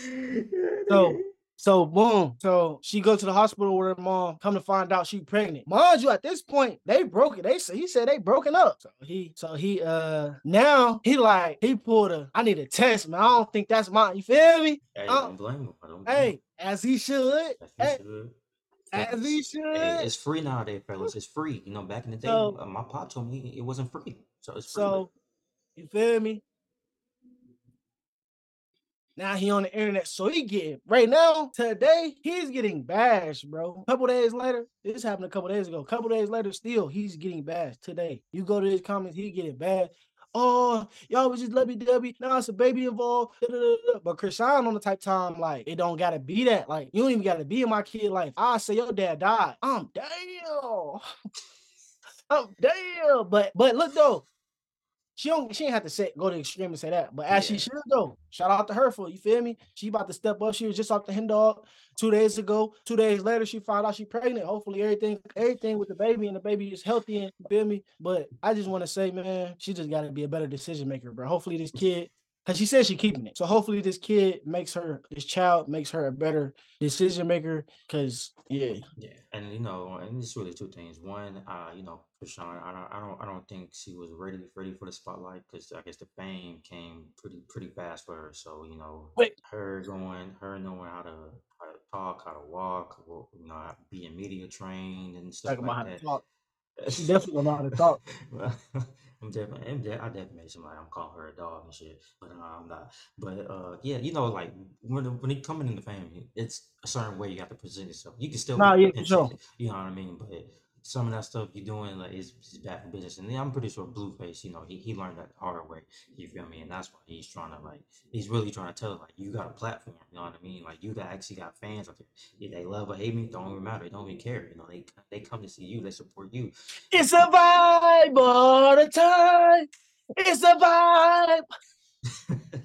So so boom. So she go to the hospital with her mom. Come to find out she pregnant. Mind you, at this point, they broke it. They said he said they broken up. So he so he uh now he like he pulled a I need a test, man. I don't think that's mine. You feel me? Hey, uh, don't blame him. I don't blame Hey, him. as he should. That's Hey, he should. as he Hey, should. it's free nowadays, fellas. It's free. You know, back in the day, So- uh, my pop told me it wasn't free. So it's free. So you feel me? Now he on the internet, so he getting right now today he's getting bashed, bro. A couple days later, this happened a couple days ago. A couple days later, still he's getting bashed today. You go to his comments, he getting bashed. Oh, y'all was just lovey dovey. Now it's a baby involved. da, da, da." But Chrisean on the type time, like it don't gotta be that. Like you don't even gotta be in my kid life. I say your dad died. I'm damn. I'm damn. But but look though, she don't she ain't have to say go to the extreme and say that. But as Yeah. she should though. Shout out to her for you feel me? She about to step up. She was just off the hen dog two days ago. Two days later, she found out she pregnant. Hopefully everything everything with the baby and the baby is healthy and you feel me. But I just want to say, man, she just gotta be a better decision maker, bro. Hopefully this kid because she said she's keeping it. So hopefully this kid makes her, this child makes her a better decision maker. Cause yeah, Yeah, and you know, and it's really two things. One, uh, you know, for Sean, I don't, I don't, I don't think she was ready, ready for the spotlight because I guess the fame came pretty, pretty fast for her. So you know, Wait. her going, her knowing how to, how to talk, how to walk, you know, being media trained and stuff talking about how like to that. talk. She definitely know how to talk. well, I'm definitely, I definitely made somebody. I'm calling her a dog and shit, but uh, I'm not. But uh, yeah, you know, like when when it coming in the family, it's a certain way you have to present yourself. You can still, yeah, sure. you know what I mean. But some of that stuff you're doing like is, is bad for business, and I'm pretty sure Blueface, you know, he, he learned that the hard way. You feel me? And that's why he's trying to like, he's really trying to tell like, you got a platform. You know what I mean? Like, you got actually got fans out there. If they love or hate me, don't even matter. They don't even care. You know, they they come to see you. They support you. It's a vibe all the time. It's a vibe.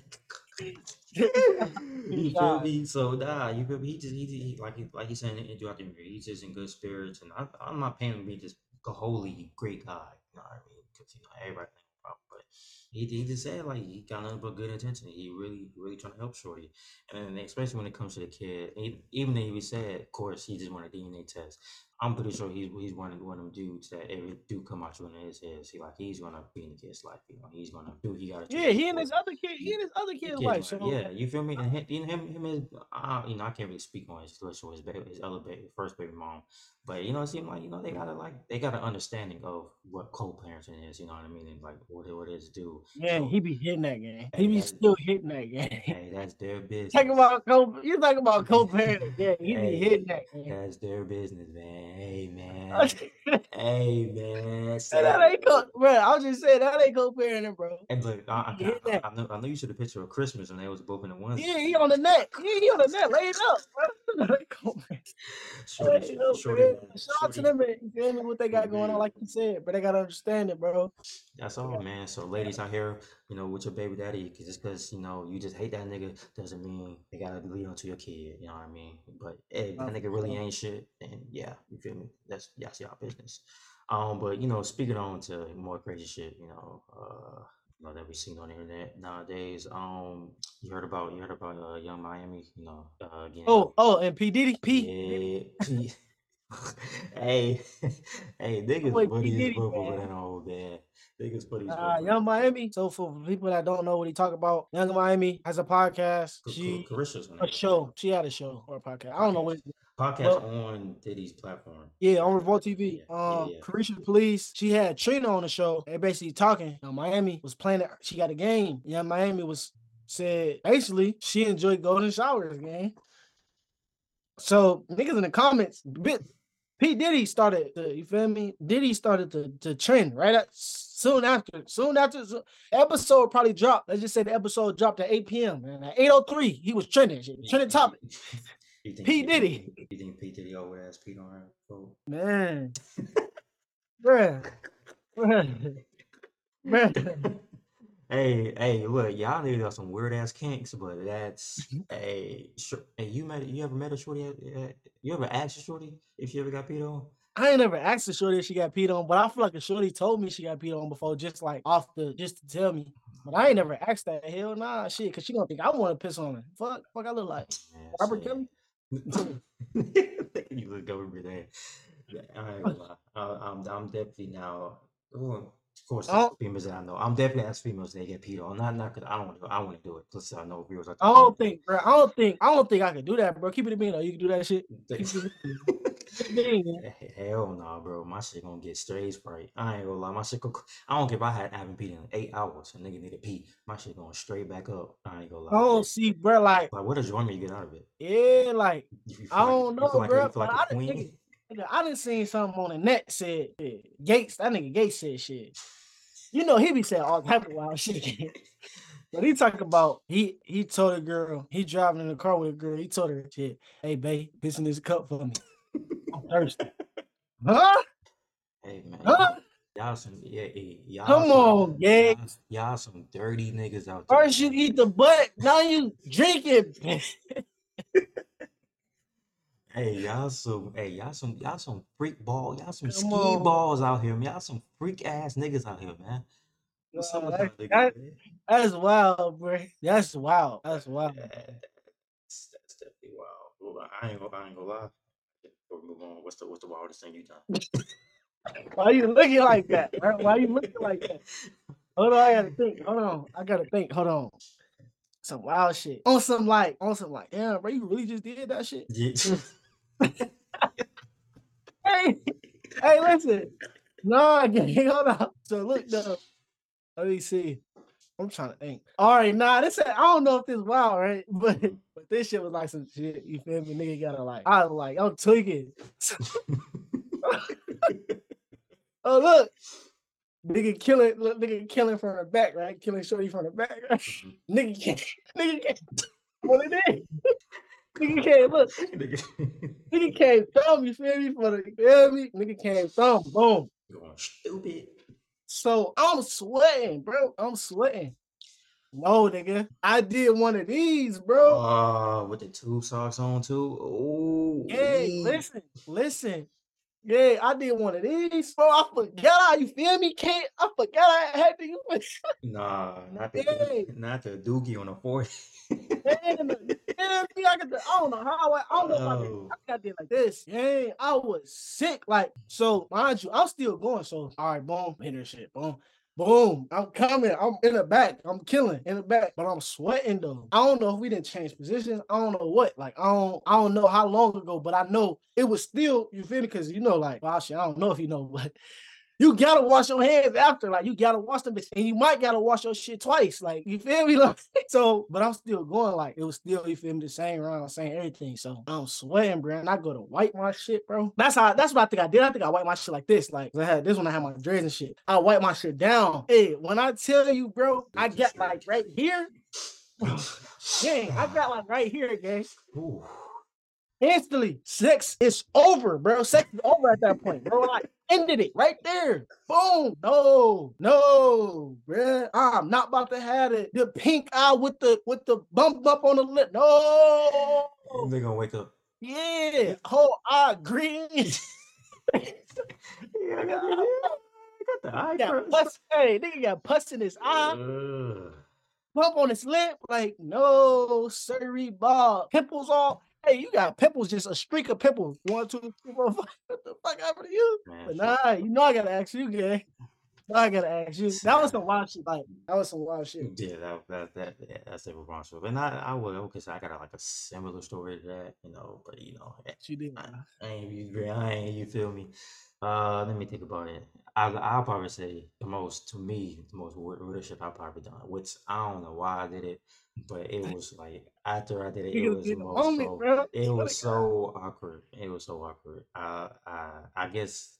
you feel God. me? So nah, you feel me? He just he, he like he like he's saying throughout the interview. He's just in good spirits, and I, I'm not paying him to be just a holy great guy. You know what I mean? Because you know everybody think about, but he he just said like he got nothing but good intention. He really really trying to help Shorty, and then especially when it comes to the kid, e- even though he said, of course, he just want a DNA test. I'm pretty sure he's he's one of one of them dudes that every do come out in his head. He like he's gonna be in the kid's life. You know, he's gonna do he gotta do. Yeah, he and his other kid, he and his other the kid's wife. life, So yeah, you feel me? And him, him, him, is, uh, you know, I can't really speak on his situation with his baby, his other baby, first baby mom, but you know, it seems like you know they gotta like they got an understanding of what co-parenting is. You know what I mean? And like what it, what it is to do. yeah, So, he be hitting that game. He be still hitting that game. hey, that's their business. Talking about co, you talking about co-parenting? Yeah, he be Hey, hitting that game. That's their business, man. Hey, man. hey, man. that ain't co, bro. I was just saying that ain't co-parenting, bro. And look, I, I, I. I, know, I know you should have picture of Christmas when they was both in the ones. Yeah, he on the net. Yeah, he on the net, laid up. Bro. That co-parenting. Shorty, shorty, man. man, Shout out to them, man. You feel me? What they got going on, like you said, but they gotta understand it, bro. That's all, man. So, ladies out here, you know, with your baby daddy, cause just because you know you just hate that nigga doesn't mean they gotta lead on to your kid. You know what I mean? But hey, that nigga really ain't shit. And yeah, you feel me? That's that's y'all business. Um, but you know, speaking on to more crazy shit, you know, uh, you know that we seen on the internet nowadays. Um, you heard about you heard about uh, Young Miami, you know, uh, again. Oh, oh, and P Diddy, P. Yeah. hey, hey, niggas P. funny as fuck over man. old. Niggas funny as Uh. Young Miami. So for people that don't know what he talk about, Young Miami has a podcast. Ca- Ca- She Caresha's a show. She had a show or a podcast. I don't know what. Podcast on Diddy's platform. yeah, on Revolt TV. yeah, Um, yeah. Caresha Please. She had Trina on the show. They basically talking. Now, Miami was playing. it- She got a game. Young Miami was said basically she enjoyed golden showers. Game. So niggas in the comments, bit P Diddy started. To, you feel me? Diddy started to to trend right at, soon after. Soon after so, episode probably dropped. Let's just say the episode dropped at 8 p.m. And at 8:03, he was trending. Shit, trending topic. P P- Diddy. You think P Diddy old ass Pete on her? Bro? Man. Bruh. Bruh. Bruh. Hey, hey, look, y'all niggas got some weird ass kinks, but that's mm-hmm. hey, sure, hey, you met, you ever met a shorty? at- at- You ever asked a shorty if she ever got peed on? I ain't never asked a shorty if she got peed on, but I feel like a shorty told me she got peed on before, just like off the just to tell me. But I ain't never asked that. Hell nah, shit, cause she gonna think I want to piss on her. Fuck, fuck, I look like Man, Robert shit. Kelly. you look over there. I ain't gonna lie. I, I'm, I'm definitely now. ooh, of course, I don't- oh. females that I know. I'm definitely as females they get peed on. Not not because I don't want to. I want to do it. Plus, I know viewers. Are I don't think, bro. I don't think, I don't think I can do that, bro. Keep it in me though. You can do that shit. Keep it in me, man. Hell no, bro. My shit gonna get straight sprite. I ain't gonna lie. My shit go. I don't care if I had haven't peed in eight hours. A nigga need to pee. My shit going straight back up. I ain't gonna lie. I don't see, bro. Like, Like, what enjoyment you get out of it? yeah, like You, you feel I like- don't you know, feel like, bro. You feel like a I queen? I didn't see something on the net said Gates. That nigga Gates said shit. You know he be saying all type of wild shit. but he talk about he he told a girl he driving in the car with a girl. He told her shit. Hey babe, piss in this cup for me. I'm thirsty. Huh? Hey man, Huh? y'all some yeah, yeah, y'all Come some, on, y'all, y'all some dirty niggas out there. First you eat the butt, now you drink it. Hey, y'all some hey, y'all some y'all some freak ball, y'all some Come ski on. balls out here, man. Y'all some freak ass niggas out here, man. What's up with y'all that- niggas, that- man? That's wild, bro. That's wild. That's wild. Yeah. That's, that's definitely wild. I ain't gonna I ain't gonna lie. Before we move on, what's the what's the wildest thing you done? Why you looking like that? Why you looking like that? Hold on, I gotta think. Hold on, I gotta think. Hold on. Some wild shit on some like on some like damn, bro. You really just did that shit. Yeah. Mm. Hey, hey, listen. No, gang, hold on. So look though. Let me see. I'm trying to think. All right, nah, this I don't know if this wild, right? But but this shit was like some shit. You feel me? Nigga gotta like. I was like, I'm tweaking. Oh look, nigga killing, look, nigga killing from the back, right? Killing shorty from the back, right? nigga nigga. What it is? Nigga can't look. Nigga can't thumb. You feel me? For the you feel me? Nigga can't thumb. Boom. Stupid. So I'm sweating, bro. I'm sweating. No, nigga. I did one of these, bro. Oh, with the two socks on too. Oh, Hey, listen, listen. Yeah, I did one of these, bro. I forgot how you feel me? Can't I forgot I had to use Nah, not the Hey. not the dookie on the me, I, got the, I don't know how I, I don't know Oh. I like this. Yeah, I was sick. Like, so mind you, I'm still going. So, all right, boom, hit her shit, boom. Boom, I'm coming. I'm in the back. I'm killing in the back, but I'm sweating though. I don't know if we didn't change positions. I don't know what. Like I don't. I don't know how long ago, but I know it was still. You feel me? Because you know, like, well, I don't know if you know, but you gotta wash your hands after. Like you gotta wash them, and you might gotta wash your shit twice. Like you feel me? Like so, but I'm still going. Like it was still, you feel me? The same round, same everything. So I'm sweating, bro. And I go to wipe my shit, bro. That's how. That's what I think I did. I think I wiped my shit like this. Like I had this one. I had my dreads and shit. I wiped my shit down. Hey, when I tell you, bro, I get like right here. Gang, I got like right here, gang. Ooh. Instantly, sex is over, bro. Sex is over at that point, bro. Like ended it right there. Boom. No, no, bro. I'm not about to have it. The pink eye with the with the bump up on the lip. No. They gonna wake up. Yeah. Whole eye green. Yeah, I got the, I got the eye got pus. Hey, nigga got pus in his eye. Ugh. Bump on his lip. Like no, sirree, Bob. Pimples all. Hey, you got pimples, just a streak of pimples. One, two, three, four, five. What the fuck happened to you? Man, But nah, you know I gotta ask you, gay. Now I gotta ask you. That was some wild shit. Like that was some wild shit. Yeah, that, that, that, yeah, that's the responsible. And I, I would, okay, so I got a, like a similar story to that, you know, but you know, eh, She did. I, I ain't, you, I ain't, you feel me? Uh, let me think about it. I, I'll probably say the most, to me, the most shit I've probably done, which I don't know why I did it, but it was like, after I did it, it was be the in the most, moment, so, bro. it was so awkward. It was so awkward. Uh, I, I guess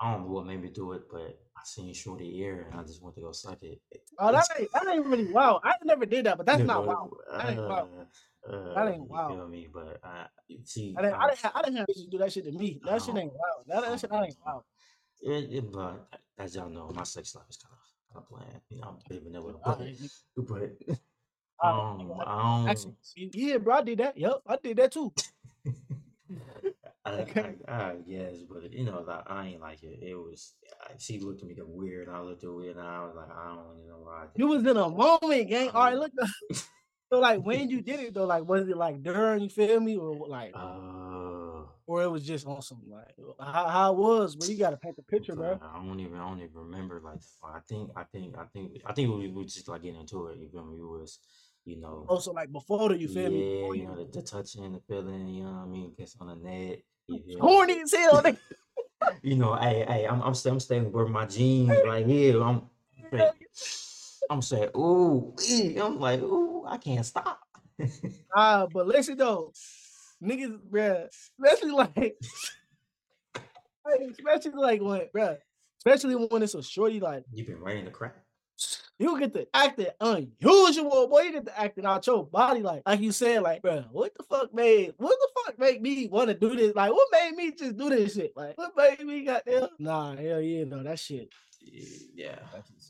I don't know what made me do it, but I seen Shorty ear and I just went to go suck it. Oh, that ain't that ain't really wow. I never did that, but that's you not wow. That ain't wild. uh, uh, That ain't you wild. feel me? But I see, I didn't, I- I didn't, have, I didn't have bitches do that shit to me. That shit Oh. ain't wild. That, that shit that ain't wild. It, it, but as y'all know, my sex life is kind of kind of bland. You know, I'm vanilla. I But, but I- um, I don't. Yeah, bro, I did that. Yep, I did that too. I, I, I guess, but you know, like, I ain't like it. It was she looked at me weird. I looked at her weird, and I was like, I don't even know why. I You was in a moment, gang. All right, Um, look. so like when you did it though, like was it like during? You feel me, or like, Uh, or it was just on some like how, how it was? But you gotta paint the picture, bro. I don't even, I don't even remember. Like, I think, I think, I think, I think we were just like getting into it. You feel me? It was, you know, Also, like before the, you feel me? yeah, you know, the, the touching, the feeling. You know what I mean? Gets on the net. You? Horny as hell. you know, hey, hey, I'm I'm, st- I'm staying with my jeans right here. I'm I'm saying, ooh. I'm like, ooh, I can't stop. Ah, but listen though, niggas, bruh, especially like, hey, especially like when, bruh, especially when it's a shorty, like You've been writing the crap. You get to act it unusual, boy. You get to act it out your body, like, like you said, like, bro. what the fuck made, what the fuck made me want to do this? Like, what made me just do this shit? Like, what made me got there? Nah, hell yeah, no, that shit. Yeah.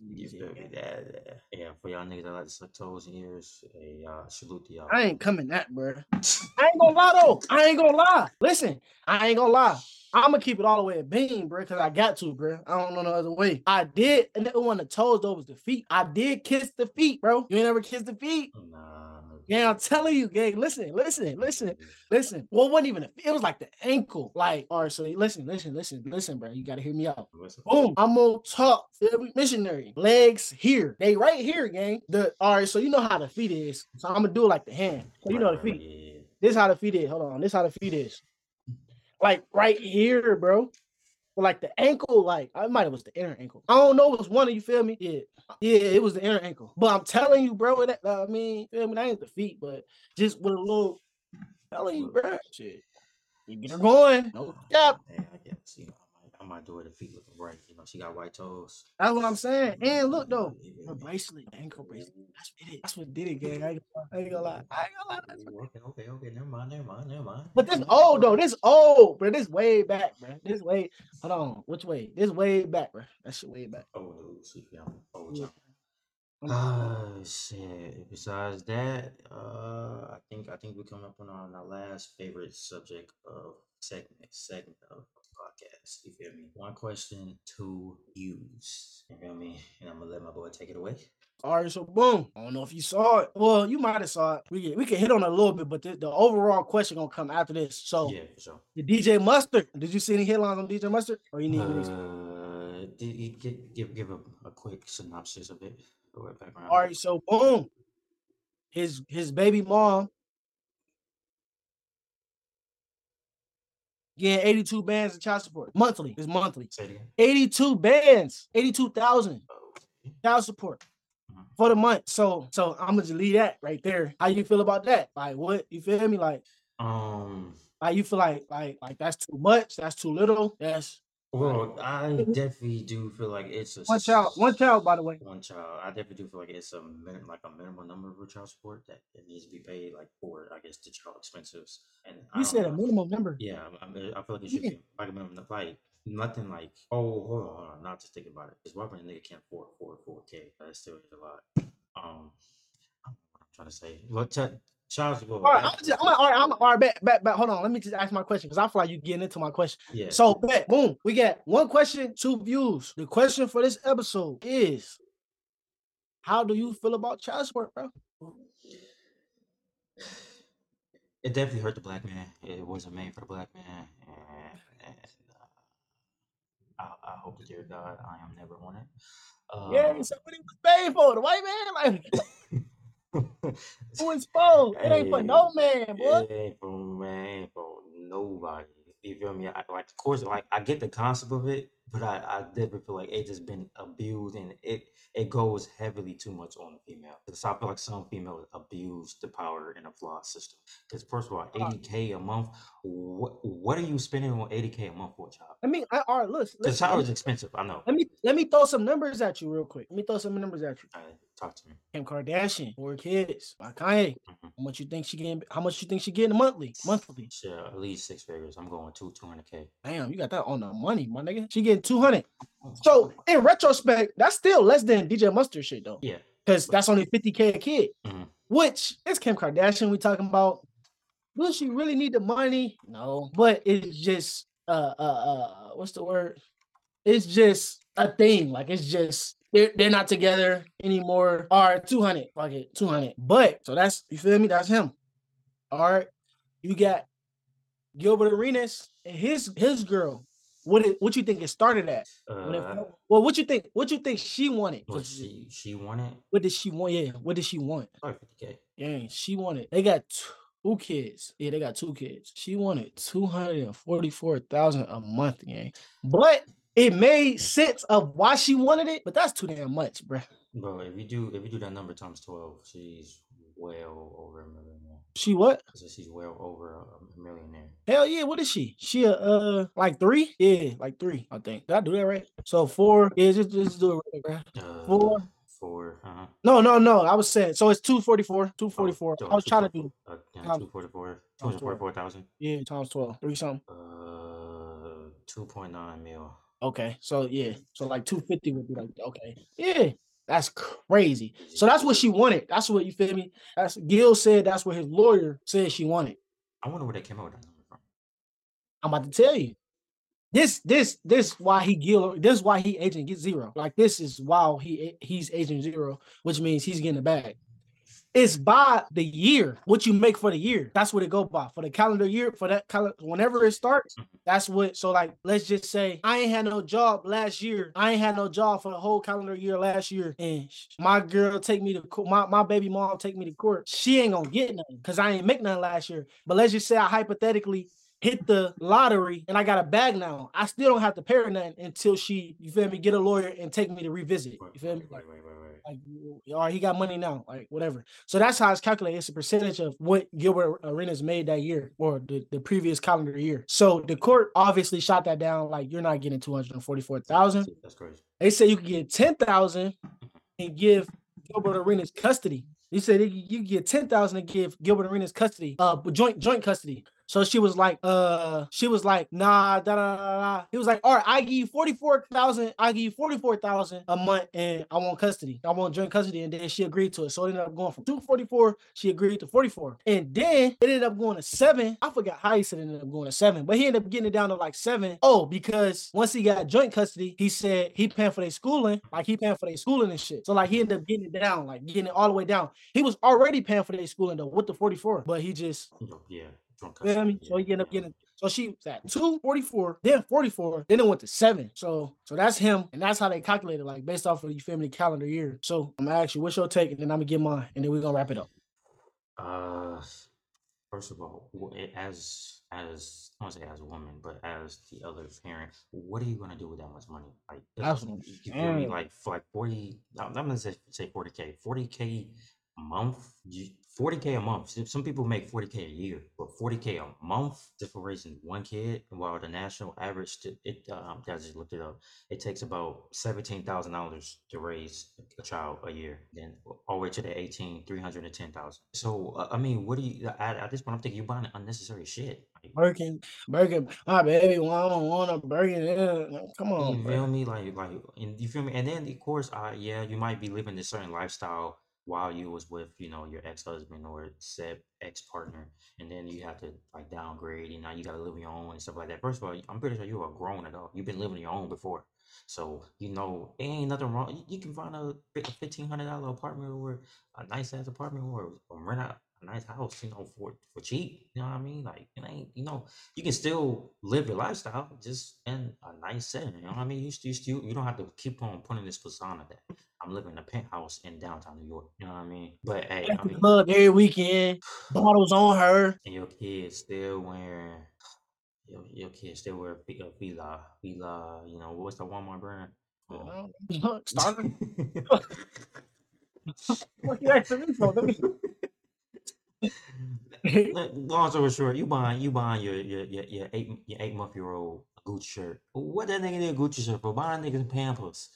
You feel? Yeah, yeah. yeah, for y'all niggas that like to suck toes and ears, hey, uh, salute to y'all. I ain't coming that, bruh. I ain't gonna lie though. I ain't gonna lie. Listen, I ain't gonna lie. I'm gonna keep it all the way at beam, bro, because I got to, bro. I don't know no other way. I did, and the one the toes though was the feet. I did kiss the feet, bro. You ain't ever kissed the feet? Nah. Yeah, I'm telling you, gang. Listen, listen, listen, listen. Well, it wasn't even. A, it was like the ankle. Like, all right. So listen, listen, listen, listen, bro. You gotta hear me out. Up? Boom. I'm on top. Every missionary. Legs here. They right here, gang. The all right. So you know how the feet is. So I'm gonna do it like the hand. So you know the feet. This how the feet is. Hold on. This how the feet is. Like right here, bro. Like the ankle, like I might have was the inner ankle. I don't know. It was one of you feel me? Yeah, yeah, it was the inner ankle. But I'm telling you, bro. That uh, I mean, feel me? That ain't the feet, but just with a little. Telling you, bro. Shit, you get her going. No cap. Yeah, I guess. You know, I might, I might do it feet looking right. You know, she got white toes. That's what I'm saying. And look though, her bracelet, ankle bracelet. That's what it. That's what did it, gang. I ain't, gonna- I ain't gonna lie. I ain't gonna lie. That's Okay, okay, okay. Never mind, never mind, never mind. But this old though, this old, bro. This way back, bro. This way. Hold on, which way? This way back, bro. That shit way back. Oh, see, yeah, I'm old, Yeah. Ah, shit. Besides that, uh, I think I think we come up on our, on our last favorite subject of segment segment of podcast. You feel me? One question, two views. You feel me? And I'm gonna let my boy take it away. All right, so boom. I don't know if you saw it. Well, you might have saw it. We can, we can hit on a little bit, but the, the overall question gonna come after this. So Yeah, for sure. the DJ Mustard. Did you see any headlines on DJ Mustard? Or you need to- Uh, did you give give give a, a quick synopsis of it? Go right background. All right, so boom. His his baby mom getting 82 bands of child support monthly. It's monthly. Say it again. 82 bands, 82,000 Okay. child support Mhm. for the month. So so I'm gonna just leave that right there. How you feel about that? Like what you feel me? Like Um. like you feel like like like that's too much, that's too little. That's Well, I definitely do feel like it's a one child, one s- child, by the way. One child. I definitely do feel like it's a min- like a minimum number for child support that it needs to be paid like for I guess the child expenses. And I You don't said a know. minimum number. Yeah, I, I I feel like it should be like a minimum like nothing like oh hold on, hold on not just think about it. Because why would a nigga can't afford four four k? That still is a lot. Um, I don't know what I'm trying to say. Well, ch- child support. All right, I'm just, I'm, all right, I'm, all right, back, back, back. Hold on, let me just ask my question because I feel like you getting into my question. yeah. So, bet, boom, we got one question, two views. The question for this episode is, how do you feel about child support, bro? it definitely hurt the black man. It wasn't made for the black man, and, and uh, I, I hope to dear God I am never on it. Uh, Yeah, somebody was paying for the white man, like who is for? It ain't for no man, boy. It ain't for man, for nobody. You feel me? I, like, of course, like I get the concept of it, but I, I definitely feel like it just been abused and it it goes heavily too much on the female. Because I feel like some females abuse the power in a flawed system. Because first of all, Uh, 80k a month, what what are you spending on 80k a month for a child? I mean, I, all right, listen, The child is expensive, I know. let me let me throw some numbers at you real quick. Let me throw some numbers at you. All right, talk to me. Kim Kardashian, four kids by Kanye. Mhm. How much you think she getting? How much you think she getting monthly? Monthly. Shit, at least six figures. I'm going two 200k. Damn, you got that on the money, my nigga. She getting two hundred. So in retrospect, that's still less than DJ Mustard shit though, yeah, because that's only fifty k a kid. Mhm. Which is Kim Kardashian. We talking about. Does she really need the money? No, but it's just uh uh uh what's the word? It's just a thing. Like it's just they're they're not together anymore. All right, 200. Fuck it, 200. But so that's you feel me? That's him. All right. You got Gilbert Arenas and his his girl. What it, what you think it started at? When it uh, well, what you think? What you think she wanted? what she she wanted What did she want? Yeah, what did she want? probably 50k. Yeah, she wanted. They got two kids. Yeah, they got two kids. She wanted two hundred and forty-four thousand a month, gang. But it made sense of why she wanted it. But that's too damn much, bruh. Bro, if you do if you do that number times 12, she's well over a millionaire. She what? So she's well over a, millionaire. Hell yeah, what is she? She a uh like three? Yeah, like three, I think. Did I do that right? So four. Yeah, just, just do it right, bruh. Uh, Four. Four. Uh-huh. No, no, no. I was saying so it's 244. Oh, 244. so I was trying to do Uh, yeah, two forty four. Two hundred forty four thousand. yeah, times 12. Three something. Uh, 2.9 mil. Okay, so yeah, so like 250 would be like okay, yeah, that's crazy. So that's what she wanted. That's what you feel me. That's Gil said. That's what his lawyer said she wanted. I wonder where they came up with that number from. I'm about to tell you. This, this, this why he Gil. This is why he agent get zero. Like this is why he he's agent zero, which means he's getting the bag. It's by the year, what you make for the year. That's what it go by for the calendar year. For that calendar, whenever it starts, that's what. So like, let's just say I ain't had no job last year. I ain't had no job for the whole calendar year last year, and my girl take me to court. My, my baby mom take me to court. She ain't gonna get nothing because I ain't make nothing last year. But let's just say I hypothetically hit the lottery and I got a bag now. I still don't have to pay her nothing until she, you feel me, get a lawyer and take me to revisit. You feel me? wait, wait, wait. Like you- all right, he got money now, like whatever. So that's how it's calculated. It's a percentage of what Gilbert Arenas made that year or the, the previous calendar year. So the court obviously shot that down. Like you're not getting two hundred forty four thousand. That's crazy. They say you can get ten thousand and give Gilbert Arenas custody. He said you you get ten thousand and give Gilbert Arenas custody, uh, joint joint custody. So she was like, uh, she was like, nah, da da da da. He was like, all right, I give you forty four thousand, I give you forty four thousand a month, and I want custody. I want joint custody, and then she agreed to it. So it ended up going from two forty four, she agreed to forty four, and then it ended up going to seven. I forgot how he said it ended up going to seven, but he ended up getting it down to like seven. Oh, because once he got joint custody, he said he paying for their schooling, like he paying for their schooling and shit. So like he ended up getting it down, like getting it all the way down. He was already paying for their schooling though with the forty four, but he just Yeah. Drunk you know I mean? So he ended up getting so she was at 244, then 44, then it went to seven. So so that's him, and that's how they calculated, like based off of you feel me, calendar year. So I'm gonna ask you, what's your take, and then I'm gonna get mine, and then we're gonna wrap it up. Uh, first of all, as as I don't say as a woman, but as the other parent, what are you gonna do with that much money? Like, if- you feel me? Like for like forty, I'm I'm gonna say say forty k, forty k a month. Forty k a month. Some- people make forty k a year, but forty k a month just for raising one kid. While the national average, to, it um, I just looked it up. It takes about seventeen thousand dollars to raise a child a year. Then all the way to the 18, 310,000. So uh, I mean, what do you at, at this point? I'm thinking you're buying unnecessary shit. Birkin, Birkin, my baby, well, I don't want a Birkin. uh, Come on, you bro. feel me? Like, like, and you feel me? And then of course, uh, yeah, you might be living this certain lifestyle while you was with, you know, your ex-husband or said ex-partner, and then you have to like downgrade, and now you gotta live on your own and stuff like that. First of all, I'm pretty sure you're a grown adult. You've been living on your own before, so you know ain't nothing wrong. You, can find a a fifteen hundred dollar apartment or a nice ass apartment or, or rent out a nice house, you know, for for cheap. You know what I mean? Like it ain't, you know, you can still live your lifestyle just in a nice setting. You know what I mean? You still, you still, you don't have to keep on putting this persona that I'm living in a penthouse in downtown New York. You know what I mean? But hey, I the mean, club every weekend, bottles on her. and your kids still wearing Your, your kids still wear Fi- Fila, Fila. You know what's the Walmart brand? Oh. Starter. What you asking me for? Let me- Like, Long story short, you buying you buying your your your, your eight your eight month year old Gucci shirt. What that nigga need a Gucci shirt for? Buying niggas Pampers.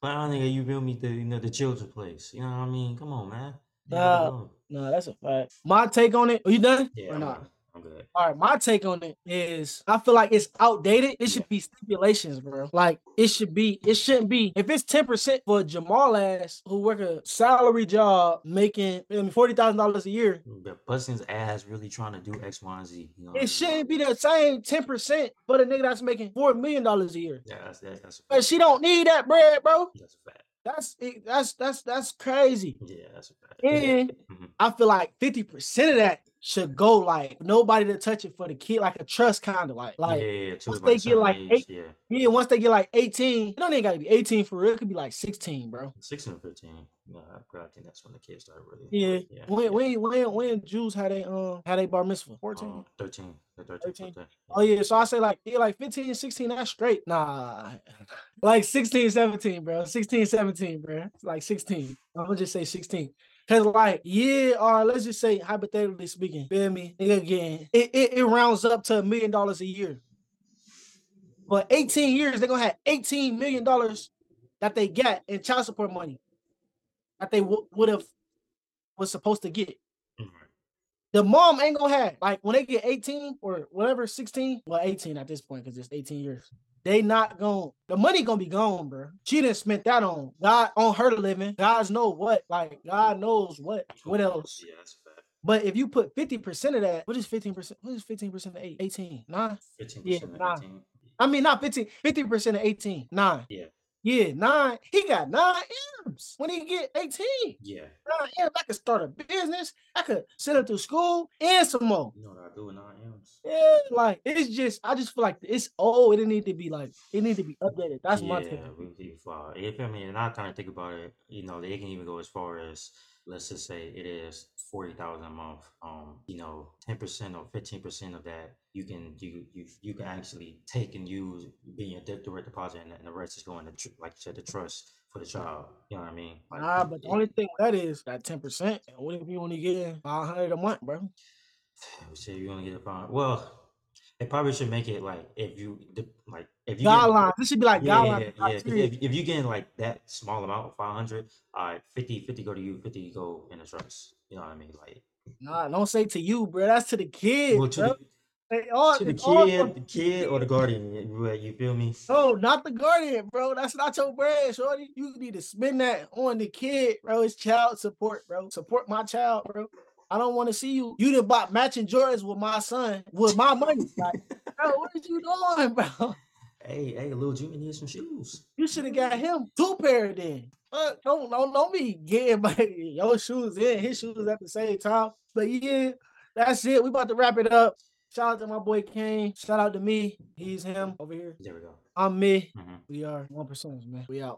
Buying nigga, you feel me? The you know the children's place. You know what I mean? Come on, man. Nah. no, that's a fact. My take on it. Are you done? Yeah, or not? Good. I'm good. All right, my take on it is I feel like it's outdated. It should be stipulations, bro. Like it should be, it shouldn't be. If it's 10% for Jamal ass who work a salary job making I mean, $40,000 a year, busting his ass really trying to do X, Y, and Z. You know what I mean? it shouldn't be the same 10% for the nigga that's making $4 million a year. Yeah, that's that, that's a But she don't need that bread, bro. That's a fact. That's that's that's that's crazy. Yeah, that's a fact. And. I feel like 50% of that should go like nobody to touch it for the kid, like a trust kind of like like yeah, yeah, yeah, too, once they get like eight- yeah, Yeah, once they get like 18, it don't even gotta be 18 for real. It could be like 16, bro. 16 or 15. Yeah, I think that's when the kids start really. Yeah. yeah. When yeah. when when when Jews had they um had they bar mitzvah? 14. Um, 13. 13. 13. 13. Oh yeah, so I say like yeah, like 15, 16, that's straight. Nah. Like 16, 17, bro. 16, 17, bro. It's like 16. I'm gonna just say 16. Cause like, yeah, or let's just say hypothetically speaking, feel me? Again, it, it, it rounds up to a million dollars a year. But 18 years, they're gonna have 18 million dollars that they get in child support money that they would have was supposed to get. The mom ain't gonna have like when they get 18 or whatever, 16, well, 18 at this point, because it's 18 years. They not going the money gonna be gone, bro. She didn't spent that on God on her living. God's know what, like God knows what, what else. Yeah. But if you put 50% of that, what is 15%? What is 15% of eight? 18? Nine? 15% Yeah, of nah. 18. I mean, not 15, 50% of 18. Nine. Yeah. Yeah, nine. He got nine M's when he get 18. Yeah. Nine M's. I could start a business. I could send him to school and some more. You know what I do with 9 M's? Yeah, like it's just I just feel like it's old. It need to be like it need to be updated. That's my yeah, take. we too far. You feel me? And I kind of think about it. You know, they can even go as far as let's just say it is forty thousand a month. Um, you know, ten percent or fifteen percent of that you can you you you can actually take and use being a di- direct deposit, and, and the rest is going to tr- like you said the trust for the child. You know what I mean? Like, Nah, but the only thing that is that ten percent. What if you only get five hundred a month, bro? say you're gonna get a fine. Well, they probably should make it like if you like if you get Guidelines. This should be like Yeah, guidelines. yeah, yeah. If, if you getting like that small amount, five hundred, all right, 50, 50 go to you, fifty go in the trust. You know what I mean? Like, Nah, don't say to you, bro. That's to the kid. well, to bro. the, They all, to the it's all kid, the kid or the guardian. You, you feel me? No, not the guardian, bro. That's not your bread, shorty. You need to spend that on the kid, bro. It's child support, bro. Support my child, bro. I don't want to see you. You done bought matching Jordans with my son with my money. Like, bro, what are you doing, bro? Hey, hey, little Jimmy needs some shoes. You should have got him two pair then. Fuck, don't don't don't be getting my your shoes in his shoes at the same time. But yeah, that's it. We about to wrap it up. Shout out to my boy Kane. Shout out to me. He's him over here. There we go. I'm me. Mhm. We are one percent, man. We out.